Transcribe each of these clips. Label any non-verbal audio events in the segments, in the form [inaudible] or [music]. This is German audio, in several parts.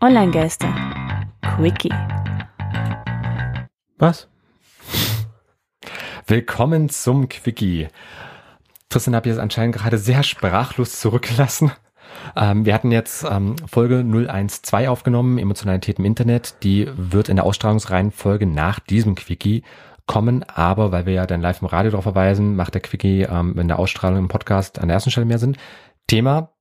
Online-Geister. Quickie. Was? Willkommen zum Quickie. Tristan habe jetzt anscheinend gerade sehr sprachlos zurückgelassen. Ähm, wir hatten jetzt ähm, Folge 012 aufgenommen, Emotionalität im Internet. Die wird in der Ausstrahlungsreihenfolge nach diesem Quickie kommen, aber weil wir ja dann live im Radio darauf verweisen, macht der Quickie ähm, in der Ausstrahlung im Podcast an der ersten Stelle mehr Sinn. Thema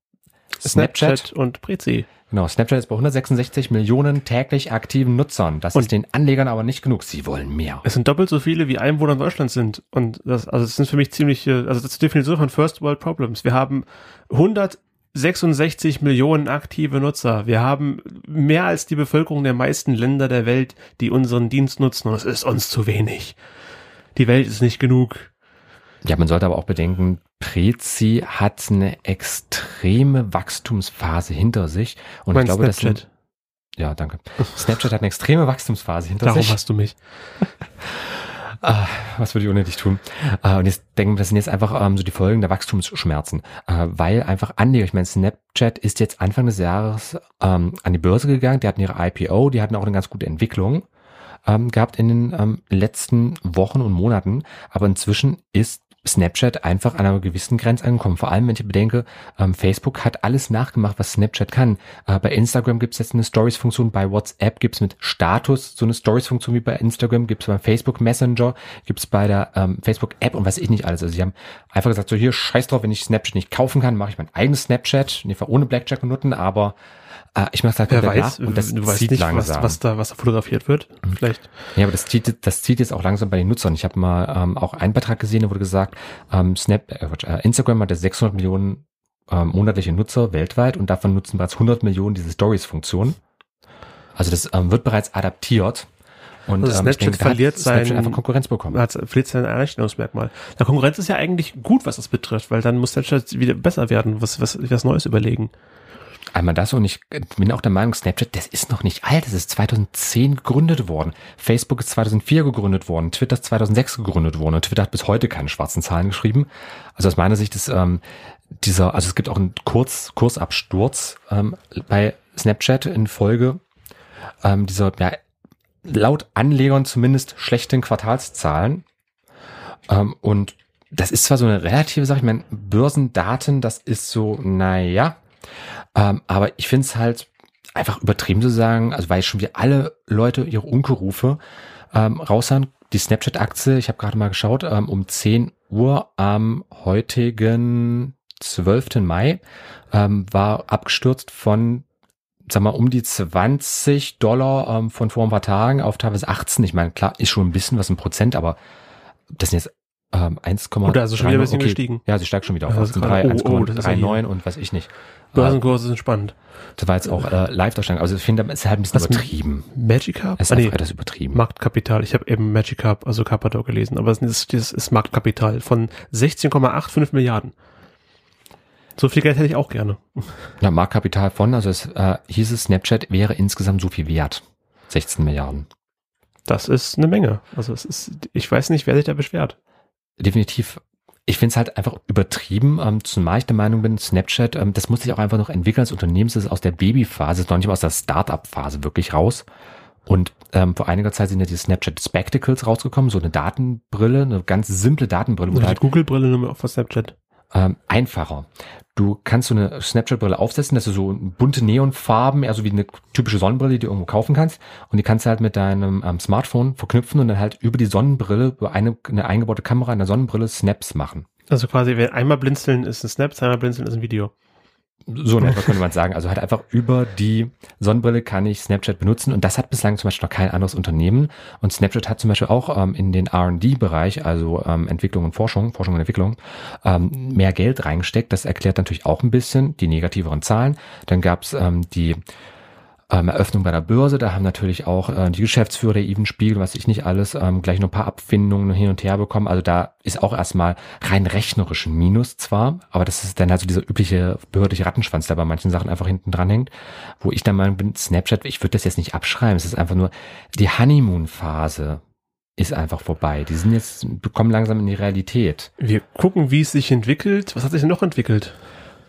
Snapchat, Snapchat und Prezi. Genau, Snapchat ist bei 166 Millionen täglich aktiven Nutzern. Das Und- ist den Anlegern aber nicht genug. Sie wollen mehr. Es sind doppelt so viele, wie Einwohner in Deutschland sind. Und das, also das sind für mich ziemlich, also das ist die Definition von First World Problems. Wir haben 166 Millionen aktive Nutzer. Wir haben mehr als die Bevölkerung der meisten Länder der Welt, die unseren Dienst nutzen. Und es ist uns zu wenig. Die Welt ist nicht genug. Ja, man sollte aber auch bedenken, Prezi hat eine extreme Wachstumsphase hinter sich. Und Mein ich glaube, das Snapchat. sind, ja, danke. Snapchat hat eine extreme Wachstumsphase hinter Darum sich. hast du mich. [laughs] Ah, was würde ich ohne dich tun? Äh, und jetzt denken wir, das sind jetzt einfach ähm, so die Folgen der Wachstumsschmerzen, äh, weil einfach Anleger, ich meine, Snapchat ist jetzt Anfang des Jahres ähm, an die Börse gegangen, die hatten ihre IPO, die hatten auch eine ganz gute Entwicklung ähm, gehabt in den ähm, letzten Wochen und Monaten, aber inzwischen ist Snapchat einfach an einer gewissen Grenze angekommen. Vor allem, wenn ich bedenke, ähm, Facebook hat alles nachgemacht, was Snapchat kann. Äh, bei Instagram gibt es jetzt eine Stories-Funktion, bei WhatsApp gibt es mit Status so eine Stories-Funktion wie bei Instagram, gibt es beim Facebook Messenger, gibt es bei der ähm, Facebook-App und weiß ich nicht alles. Also sie haben einfach gesagt, so hier, scheiß drauf, wenn ich Snapchat nicht kaufen kann, mache ich mein eigenes Snapchat, nee, ohne Blackjack und Nutten, aber äh, ich mache halt Wer weiß, und das du weißt zieht nicht, was, langsam. was, da, was da fotografiert wird. Vielleicht. Ja, aber das zieht, das zieht jetzt auch langsam bei den Nutzern. Ich habe mal ähm, auch einen Beitrag gesehen, da wurde gesagt, ähm, Snap, äh, äh, Instagram hat jetzt 600 Millionen ähm, monatliche Nutzer weltweit und davon nutzen bereits 100 Millionen diese Stories-Funktion. Also das ähm, wird bereits adaptiert. Und Also ähm, Snapchat denke, da verliert Snapchat sein- einfach Konkurrenz bekommen. hat verliert sein Alleinstellungsmerkmal. Der Konkurrenz ist ja eigentlich gut, was das betrifft, weil dann muss Snapchat wieder besser werden, was, was, was Neues überlegen. Einmal das und ich bin auch der Meinung, Snapchat, das ist noch nicht alt. Das ist 2010 gegründet worden. Facebook ist 2004 gegründet worden. Twitter ist 2006 gegründet worden. Und Twitter hat bis heute keine schwarzen Zahlen geschrieben. Also aus meiner Sicht ist ähm, dieser, also es gibt auch einen Kurz, Kursabsturz ähm, bei Snapchat in Folge ähm, dieser, ja, laut Anlegern zumindest schlechten Quartalszahlen. Ähm, und das ist zwar so eine relative Sache, ich meine, Börsendaten, das ist so, naja, ähm, aber ich finde es halt einfach übertrieben zu sagen, also weil schon wieder alle Leute ihre Unkerufe ähm, raushauen. Die Snapchat-Aktie, ich habe gerade mal geschaut, ähm, um 10 Uhr am heutigen 12. Mai ähm, war abgestürzt von, sag mal, um die 20 Dollar ähm, von vor ein paar Tagen auf teilweise 18. Ich meine, klar, ist schon ein bisschen was im Prozent, aber das sind jetzt ähm, 1,3. Oder also schon wieder ein bisschen gestiegen. Ja, sie steigt schon wieder auf Also 18,3, gerade- oh, oh, das ist ja 1,39 hier. und weiß ich nicht. Börsenkurse sind spannend. Das war jetzt auch äh, Live-Darstellung. Also ich finde, es ist halt ein bisschen Was- übertrieben. Magic Cup? Es ist Ah, nee, etwas übertrieben. Marktkapital. Ich habe eben Magic Cup, also Carpador gelesen, aber es ist, das ist Marktkapital von 16,85 Milliarden. So viel Geld hätte ich auch gerne. Ja, Marktkapital von, also es äh, hieß es, Snapchat wäre insgesamt so viel wert. 16 Milliarden. Das ist eine Menge. Also es ist, ich weiß nicht, wer sich da beschwert. Definitiv. Ich finde es halt einfach übertrieben, ähm, zumal ich der Meinung bin, Snapchat, ähm, das muss sich auch einfach noch entwickeln als Unternehmen, es ist aus der Babyphase, ist noch nicht mal aus der Startup-Phase wirklich raus. Und ähm, vor einiger Zeit sind ja die Snapchat Spectacles rausgekommen, so eine Datenbrille, eine ganz simple Datenbrille, Also du die halt Google-Brille nur auf Snapchat. Ähm, einfacher. Du kannst so eine Snapchat-Brille aufsetzen, das ist so bunte Neonfarben, eher so wie eine typische Sonnenbrille, die du irgendwo kaufen kannst. Und die kannst du halt mit deinem ähm, Smartphone verknüpfen und dann halt über die Sonnenbrille, über eine, eine eingebaute Kamera in der Sonnenbrille Snaps machen. Also quasi, wenn einmal blinzeln ist ein Snap, zweimal blinzeln ist ein Video. So in etwa könnte man sagen. Also halt einfach über die Sonnenbrille kann ich Snapchat benutzen und das hat bislang zum Beispiel noch kein anderes Unternehmen. Und Snapchat hat zum Beispiel auch ähm, in den R&D-Bereich, also ähm, Entwicklung und Forschung, Forschung und Entwicklung, ähm, mehr Geld reingesteckt. Das erklärt natürlich auch ein bisschen die negativeren Zahlen. Dann gab's ähm, die ähm, Eröffnung bei der Börse. Da haben natürlich auch äh, die Geschäftsführer der Even Spiegel, was ich nicht alles, ähm, gleich noch ein paar Abfindungen hin und her bekommen. Also da ist auch erstmal rein rechnerisch ein Minus zwar, aber das ist dann halt so dieser übliche behördliche Rattenschwanz, der bei manchen Sachen einfach hinten dran hängt. Wo ich der Meinung bin, Snapchat, ich würde das jetzt nicht abschreiben. Es ist einfach nur die Honeymoon-Phase ist einfach vorbei. Die sind jetzt, kommen langsam in die Realität. Wir gucken, wie es sich entwickelt. Was hat sich denn noch entwickelt?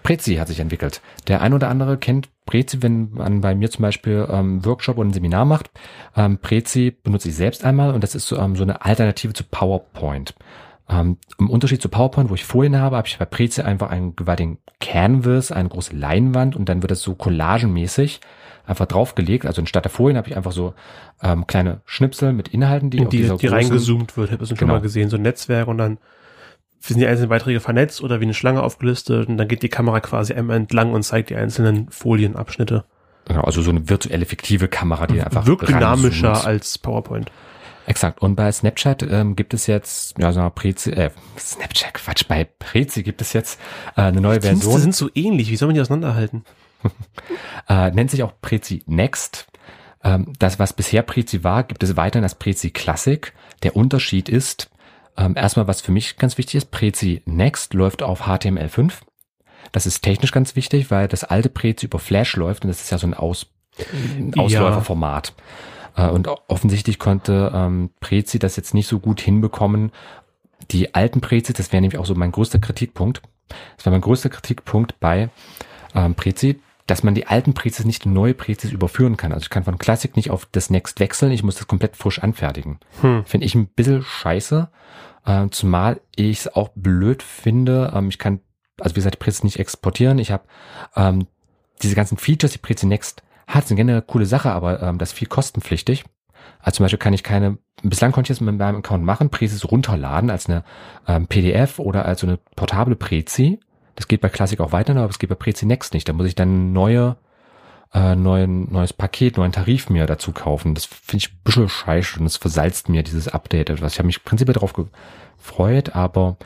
Prezi hat sich entwickelt. Der ein oder andere kennt Prezi, wenn man bei mir zum Beispiel ähm, Workshop oder ein Seminar macht. Ähm, Prezi benutze ich selbst einmal und das ist so, ähm, so eine Alternative zu PowerPoint. Ähm, Im Unterschied zu PowerPoint, wo ich vorhin habe, habe ich bei Prezi einfach einen gewaltigen Canvas, eine große Leinwand und dann wird es so collagenmäßig einfach draufgelegt. Also anstatt der Folien habe ich einfach so ähm, kleine Schnipsel mit Inhalten, die auf die, die großen- reingezoomt wird, habe ich schon Genau. mal gesehen, so ein Netzwerk und dann sind die einzelnen Beiträge vernetzt oder wie eine Schlange aufgelistet und dann geht die Kamera quasi einmal entlang und zeigt die einzelnen Folienabschnitte. Genau, also so eine virtuelle fiktive Kamera, die einfach Wirkt dynamischer ranzoomt. als PowerPoint. Exakt. Und bei Snapchat ähm, gibt es jetzt, ja, wir Prezi, äh, Snapchat, Quatsch, bei Prezi gibt es jetzt äh, eine neue Dienste Version. sind so ähnlich, wie soll man die auseinanderhalten? [laughs] äh, nennt sich auch Prezi Next. Ähm, das, was bisher Prezi war, gibt es weiterhin als Prezi Classic. Der Unterschied ist, ähm, erstmal, was für mich ganz wichtig ist, Prezi Next läuft auf HTML5. Das ist technisch ganz wichtig, weil das alte Prezi über Flash läuft und das ist ja so ein Aus, ein Ja. Ausläuferformat. Äh, Und offensichtlich konnte ähm, Prezi das jetzt nicht so gut hinbekommen. Die alten Prezi, das wäre nämlich auch so mein größter Kritikpunkt. Das war mein größter Kritikpunkt bei ähm, Prezi, dass man die alten Prezis nicht in neue Prezis überführen kann. Also ich kann von Classic nicht auf das Next wechseln, ich muss das komplett frisch anfertigen. Hm. Finde ich ein bisschen scheiße, äh, zumal ich es auch blöd finde. Ähm, ich kann, also wie gesagt, die Prezi nicht exportieren. Ich habe ähm, diese ganzen Features, die Prezi Next hat, sind generell eine coole Sache, aber ähm, das ist viel kostenpflichtig. Also zum Beispiel kann ich keine, bislang konnte ich das mit meinem Account machen, Prezis runterladen als eine ähm, PDF oder als so eine portable Prezi. Das geht bei Classic auch weiter, aber es geht bei Prezi Next nicht. Da muss ich dann neue, äh, neuen, neues Paket, neuen Tarif mir dazu kaufen. Das finde ich ein bisschen scheiße und das versalzt mir dieses Update etwas. Ich habe mich prinzipiell darauf gefreut, aber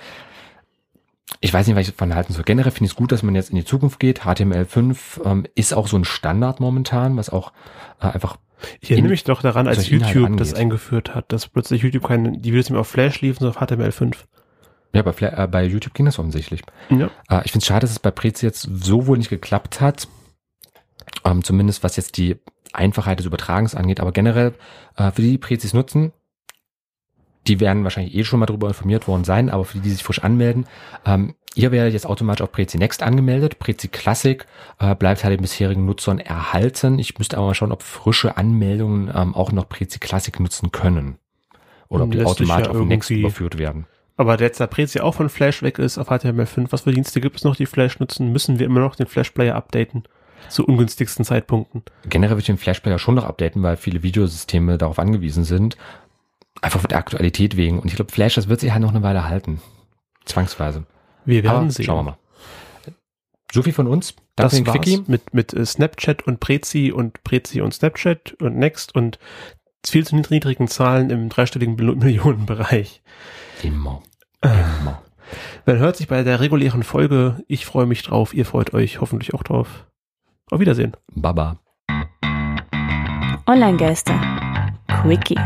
ich weiß nicht, was ich davon halten soll. Generell finde ich es gut, dass man jetzt in die Zukunft geht. HTML5 ähm, ist auch so ein Standard momentan, was auch äh, einfach Ich erinnere In- mich doch daran, als YouTube das eingeführt hat, dass plötzlich YouTube keine, die Videos nicht mehr auf Flash liefen, sondern auf HTML5. Ja, bei, äh, bei YouTube ging das offensichtlich. Ja. Äh, ich finde es schade, dass es bei Prezi jetzt so wohl nicht geklappt hat. Ähm, zumindest was jetzt die Einfachheit des Übertragens angeht. Aber generell, äh, für die, die Prezis nutzen, die werden wahrscheinlich eh schon mal darüber informiert worden sein, aber für die, die sich frisch anmelden, ähm, ihr werdet jetzt automatisch auf Prezi Next angemeldet. Prezi Classic äh, bleibt halt den bisherigen Nutzern erhalten. Ich müsste aber mal schauen, ob frische Anmeldungen ähm, auch noch Prezi Classic nutzen können. Oder ob die Lässt automatisch ja auf Next überführt werden. Aber der der Prezi auch von Flash weg ist auf HTML5, was für Dienste gibt es noch, die Flash nutzen? Müssen wir immer noch den Flash-Player updaten? Zu ungünstigsten Zeitpunkten. Generell würde ich den Flashplayer schon noch updaten, weil viele Videosysteme darauf angewiesen sind. Einfach von der Aktualität wegen. Und ich glaube, Flash, das wird sich halt noch eine Weile halten. Zwangsweise. Wir werden Aber sehen. schauen wir mal. So viel von uns. Danke Das den war's Quickie. mit, mit äh, Snapchat und Prezi und Prezi und Snapchat und Next und viel zu niedrigen Zahlen im dreistelligen Mil- Millionenbereich. Immer. Immer. Man hört sich bei der regulären Folge. Ich freue mich drauf. Ihr freut euch hoffentlich auch drauf. Auf Wiedersehen. Baba. Online-Geister. Quickie.